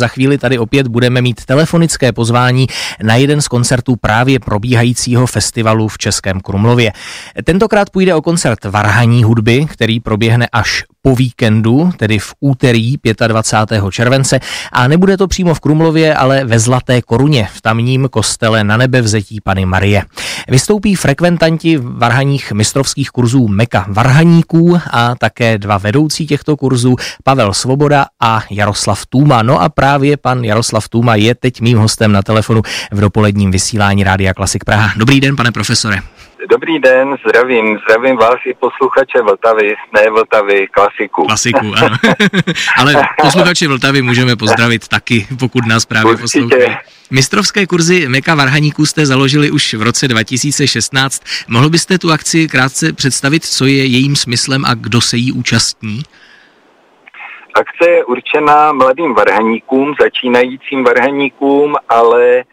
Za chvíli tady opět budeme mít telefonické pozvání na jeden z koncertů právě probíhajícího festivalu v Českém Krumlově. Tentokrát půjde o koncert varhaní hudby, který proběhne až po víkendu, tedy v úterý 25. července a nebude to přímo v Krumlově, ale ve Zlaté koruně, v tamním kostele na nebevzetí Pany Marie. Vystoupí frekventanti varhaních mistrovských kurzů Meka varhaníků a také dva vedoucí těchto kurzů, Pavel Svoboda a Jaroslav Tůma. No a právě pan Jaroslav Tůma je teď mým hostem na telefonu v dopoledním vysílání Rádia Klasik Praha. Dobrý den, pane profesore. Dobrý den, zdravím, zdravím vás i posluchače Vltavy, ne Vltavy, klasiku. Klasiku, ano. Ale posluchače Vltavy můžeme pozdravit taky, pokud nás právě Určitě. poslouchají. Mistrovské kurzy Meka Varhaníků jste založili už v roce 2016. Mohl byste tu akci krátce představit, co je jejím smyslem a kdo se jí účastní? Akce je určená mladým varhaníkům, začínajícím varhaníkům, ale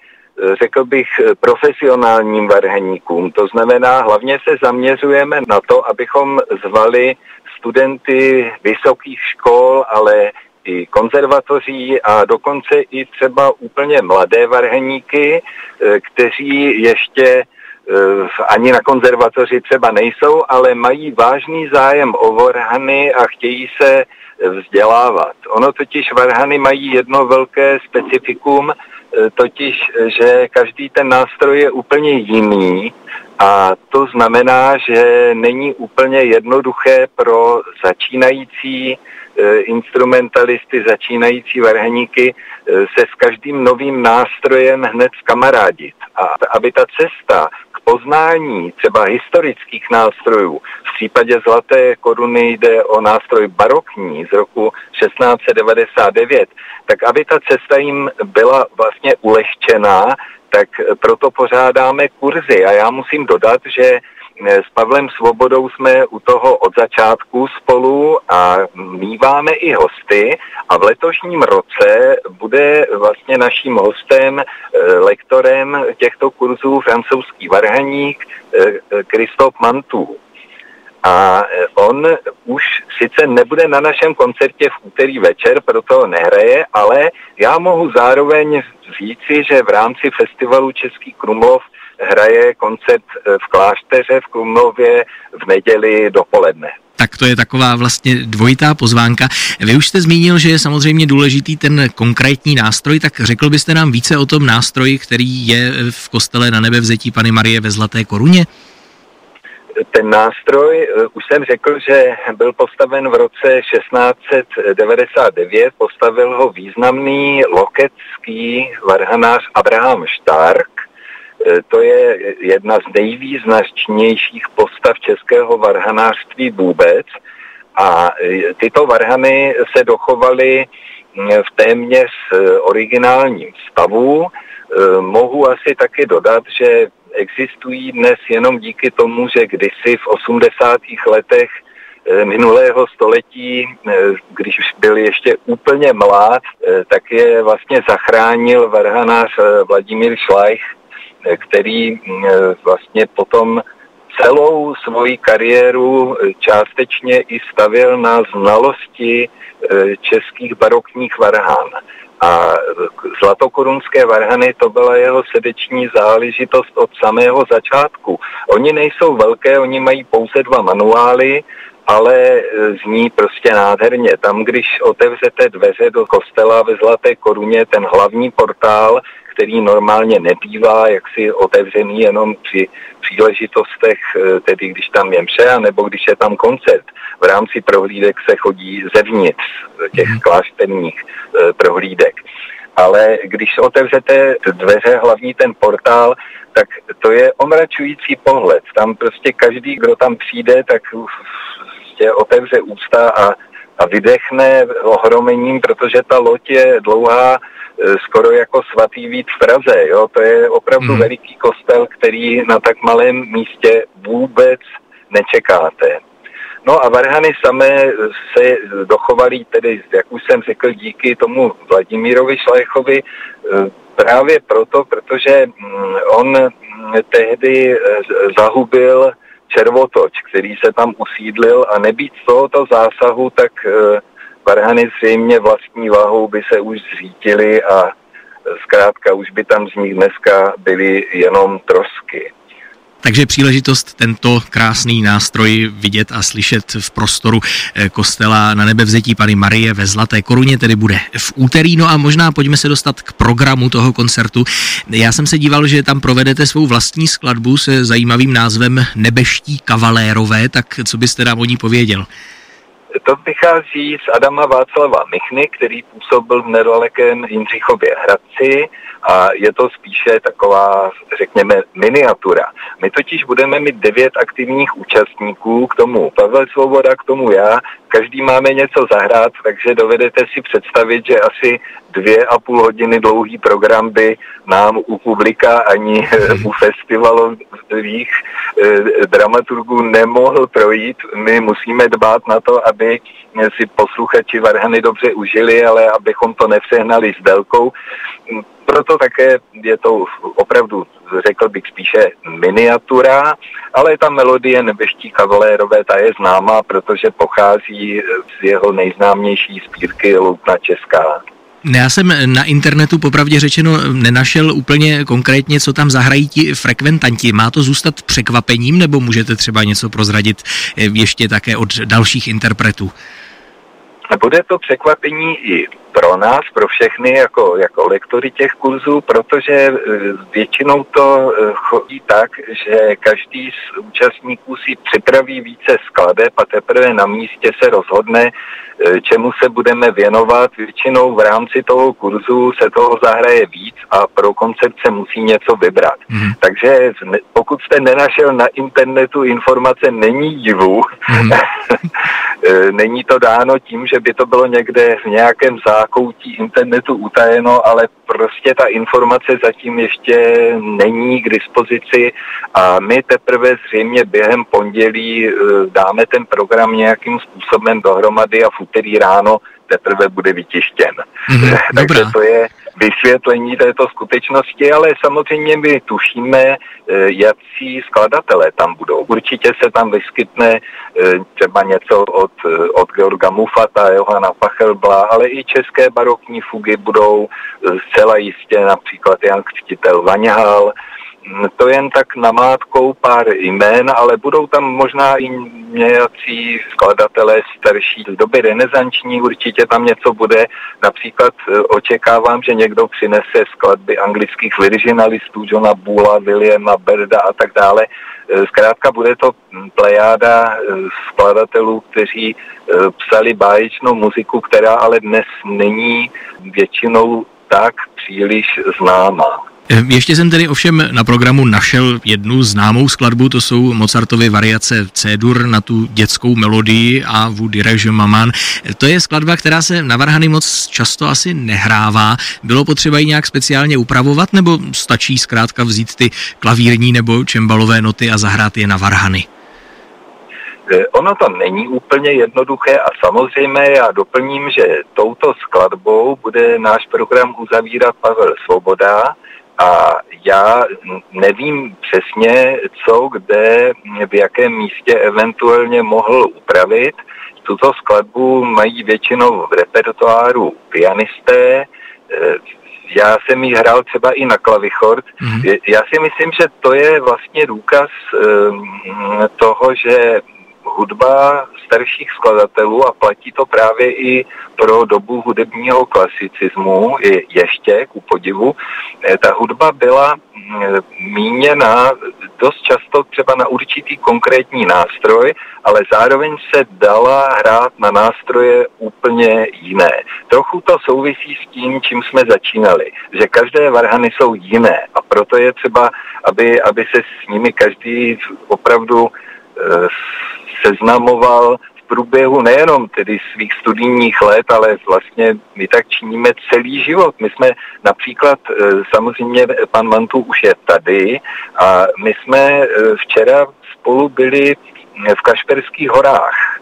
řekl bych, profesionálním varhaníkům. To znamená, hlavně se zaměřujeme na to, abychom zvali studenty vysokých škol, ale i konzervatoří a dokonce i třeba úplně mladé varhaníky, eh, kteří ještě eh, ani na konzervatoři třeba nejsou, ale mají vážný zájem o varhany a chtějí se vzdělávat. Ono totiž varhany mají jedno velké specifikum, totiž, že každý ten nástroj je úplně jiný a to znamená, že není úplně jednoduché pro začínající e, instrumentalisty, začínající varhaníky e, se s každým novým nástrojem hned zkamarádit. A aby ta cesta poznání třeba historických nástrojů, v případě Zlaté koruny jde o nástroj barokní z roku 1699, tak aby ta cesta jim byla vlastně ulehčená, tak proto pořádáme kurzy. A já musím dodat, že s Pavlem Svobodou jsme u toho od začátku spolu a míváme i hosty a v letošním roce bude vlastně naším hostem, eh, lektorem těchto kurzů francouzský varhaník Kristof eh, Mantů. A eh, on už sice nebude na našem koncertě v úterý večer, proto nehraje, ale já mohu zároveň říci, že v rámci festivalu Český Krumlov hraje koncert eh, v klášteře v Krumlově v neděli dopoledne tak to je taková vlastně dvojitá pozvánka. Vy už jste zmínil, že je samozřejmě důležitý ten konkrétní nástroj, tak řekl byste nám více o tom nástroji, který je v kostele na nebevzetí Pany Marie ve Zlaté koruně? Ten nástroj, eh, už jsem řekl, že byl postaven v roce 1699, postavil ho významný lokecký varhanář Abraham Stark, to je jedna z nejvýznačnějších postav českého varhanářství vůbec. A eh, tyto varhany se dochovaly mm, v téměř eh, originálním stavu. Mohu asi taky dodat, že existují dnes jenom díky tomu, že kdysi v 80. letech minulého století, když byl ještě úplně mlád, tak je vlastně zachránil varhanář Vladimír Šlajch který mm, vlastně potom celou svoji kariéru eh, částečně i stavil na znalosti eh, českých barokních varhán. A zlatokorunské varhany to byla jeho srdeční záležitost od samého začátku. Oni nejsou velké, oni mají pouze dva manuály, ale zní prostě nádherně. Tam, když otevřete dveře do kostela ve Zlaté koruně, ten hlavní portál, který normálně nebývá jaksi otevřený jenom při příležitostech, eh, tedy když tam je mše, nebo když je tam koncert. V rámci prohlídek se chodí zevnitř těch mhm. klášterních eh, prohlídek. Ale když otevřete dveře, hlavní ten portál, tak to je omračující pohled. Tam prostě každý, kdo tam přijde, tak prostě otevře ústa a, a vydechne ohromením, protože ta loď je dlouhá skoro jako svatý víc v Praze. Jo? To je opravdu hmm. veliký kostel, který na tak malém místě vůbec nečekáte. No a varhany samé se dochovaly, tedy, jak už jsem řekl, díky tomu Vladimírovi Šlechovi, e, právě proto, protože mm, on tehdy e, zahubil červotoč, který se tam usídlil a nebýt z tohoto zásahu, tak varhany zřejmě vlastní váhou by se už zřítily a zkrátka už by tam z nich dneska byly jenom trosky. Takže příležitost tento krásný nástroj vidět a slyšet v prostoru eh, kostela na nebevzetí Pany Marie ve Zlaté koruně, tedy bude v úterý. No a možná pojďme se dostat k programu toho koncertu. Já jsem se díval, že tam provedete svou vlastní skladbu se zajímavým názvem Nebeští kavalérové, tak co byste nám o ní pověděl? To vychází z Adama Václava Michny, který působil v nedalekém Jindřichově Hradci a je to spíše taková, řekněme, miniatura. My totiž budeme mít devět aktivních účastníků, k tomu Pavel Svoboda, k tomu já, každý máme něco zahrát, takže dovedete si představit, že asi dvě a půl hodiny dlouhý program by nám u publika ani u festivalových eh, dramaturgů nemohl projít. My musíme dbát na to, aby si posluchači Varhany dobře užili, ale abychom to nevsehnali s délkou. Proto také je to opravdu, řekl bych, spíše miniatura, ale ta melodie Nebeští kavalérové, ta je známá, protože pochází z jeho nejznámější spírky Loutna Česká. Já jsem na internetu popravdě řečeno nenašel úplně konkrétně, co tam zahrají ti frekventanti. Má to zůstat překvapením, nebo můžete třeba něco prozradit ještě také od dalších interpretů? Bude to překvapení i pro nás, pro všechny jako, jako lektory těch kurzů, protože e, většinou to e, chodí tak, že každý z účastníků si připraví více skladeb a teprve na místě se rozhodne, e, čemu se budeme věnovat. Většinou v rámci toho kurzu se toho zahraje víc a pro koncert se musí něco vybrat. Mm. Takže pokud jste nenašel na internetu informace, není divu. Mm. není to dáno tím, že by to bylo někde v nějakém zákoně zákoutí internetu utajeno, ale prostě ta informace zatím ještě není k dispozici a my teprve zřejmě během pondělí eh, dáme ten program nějakým způsobem dohromady a v úterý ráno teprve bude vytištěn. Mm, Takže to je vysvětlení této skutečnosti, ale samozřejmě my tušíme, eh, jaký skladatelé tam budou. Určitě se tam vyskytne eh, třeba něco od, eh, od Georga Mufata, Johana Pachelbla, ale i české barokní fugy budou zcela jistě například Jan Křtitel Vaňhal, to jen tak namátkou pár jmén, ale budou tam možná i nějací skladatelé starší z doby renesanční, určitě tam něco bude. Například e, očekávám, že někdo přinese skladby anglických originalistů, Johna Bula, Williama Berda a tak dále. E, zkrátka bude to plejáda e, skladatelů, kteří psali báječnou muziku, která ale dnes není většinou tak příliš známá. Eh, ještě jsem tedy ovšem na programu našel jednu známou skladbu, to jsou Mozartovy variace C-dur na tu dětskou melodii a dirais je maman. To je skladba, která se na varhany moc často asi nehrává. Bylo potřeba ji nějak speciálně upravovat, nebo stačí zkrátka vzít ty klavírní nebo čembalové noty a zahrát je na varhany? Eh, ono to není úplně jednoduché a samozřejmě já doplním, že touto skladbou bude náš program uzavírat Pavel Svoboda, a já nevím přesně, co, kde, v jakém místě eventuálně mohl upravit. Tuto skladbu mají většinou v repertoáru pianisté, e, já jsem ji hrál třeba i na klavichord. Mm-hmm. Já si myslím, že to je vlastně důkaz um, toho, že hudba starších skladatelů a platí to právě i pro dobu hudebního klasicismu, i ještě ku podivu, eh, ta hudba byla mm, míněna dost často třeba na určitý konkrétní nástroj, ale zároveň se dala hrát na nástroje úplně jiné. Trochu to souvisí s tím, čím jsme začínali, že každé varhany jsou jiné a proto je třeba, aby, aby se s nimi každý opravdu eh, seznamoval v průběhu nejenom tedy svých studijních let, ale vlastně my tak činíme celý život. My jsme například, e, samozřejmě pan Mantu už je tady a my jsme e, včera spolu byli v Kašperských horách.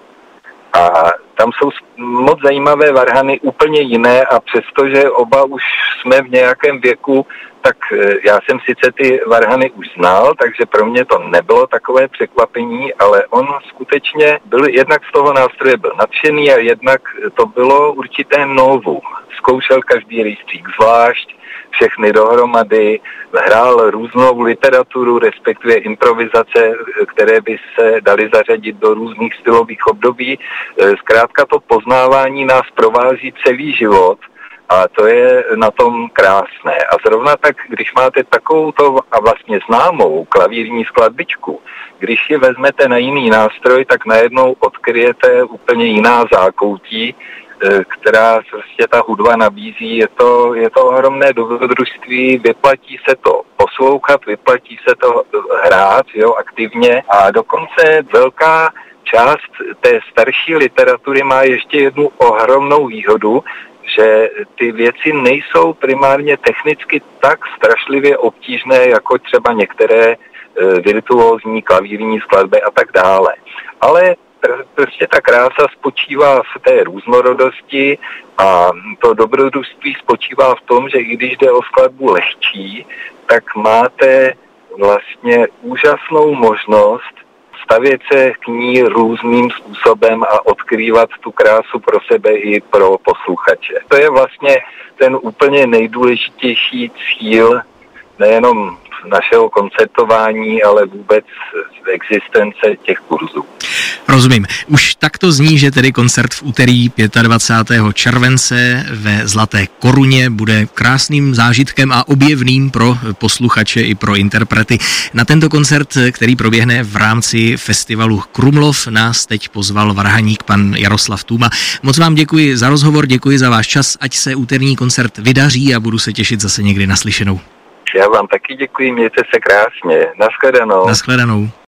A tam jsou moc zajímavé varhany, úplně jiné a přestože oba už jsme v nějakém věku, tak eh, já jsem sice ty varhany už znal, takže pro mě to nebylo takové překvapení, ale on skutečně byl jednak z toho nástroje byl nadšený a jednak to bylo určité novum. Zkoušel každý rejstřík zvlášť, všechny dohromady, hrál různou literaturu, respektive improvizace, které by se daly zařadit do různých stylových období. E, zkrátka to poznávání nás provází celý život a to je na tom krásné. A zrovna tak, když máte takovou a vlastně známou klavírní skladbičku, když ji vezmete na jiný nástroj, tak najednou odkryjete úplně jiná zákoutí, E, která prostě ta hudba nabízí. Je to, je to ohromné dobrodružství, vyplatí se to poslouchat, vyplatí se to hrát jo, aktivně a dokonce velká část té starší literatury má ještě jednu ohromnou výhodu, že ty věci nejsou primárně technicky tak strašlivě obtížné, jako třeba některé e, virtuózní klavírní skladby a tak dále. Ale prostě ta krása spočívá v té různorodosti a to dobrodružství spočívá v tom, že i když jde o skladbu lehčí, tak máte vlastně úžasnou možnost stavět se k ní různým způsobem a odkrývat tu krásu pro sebe i pro posluchače. To je vlastně ten úplně nejdůležitější cíl nejenom našeho koncertování, ale vůbec existence těch kurzů. Rozumím. Už takto zní, že tedy koncert v úterý 25. července ve Zlaté koruně bude krásným zážitkem a objevným pro posluchače i pro interprety. Na tento koncert, který proběhne v rámci festivalu Krumlov, nás teď pozval varhaník pan Jaroslav Tuma. Moc vám děkuji za rozhovor, děkuji za váš čas, ať se úterní koncert vydaří a budu se těšit zase někdy naslyšenou. Já vám taky děkuji, mějte se krásně. Naschledanou. Naschledanou.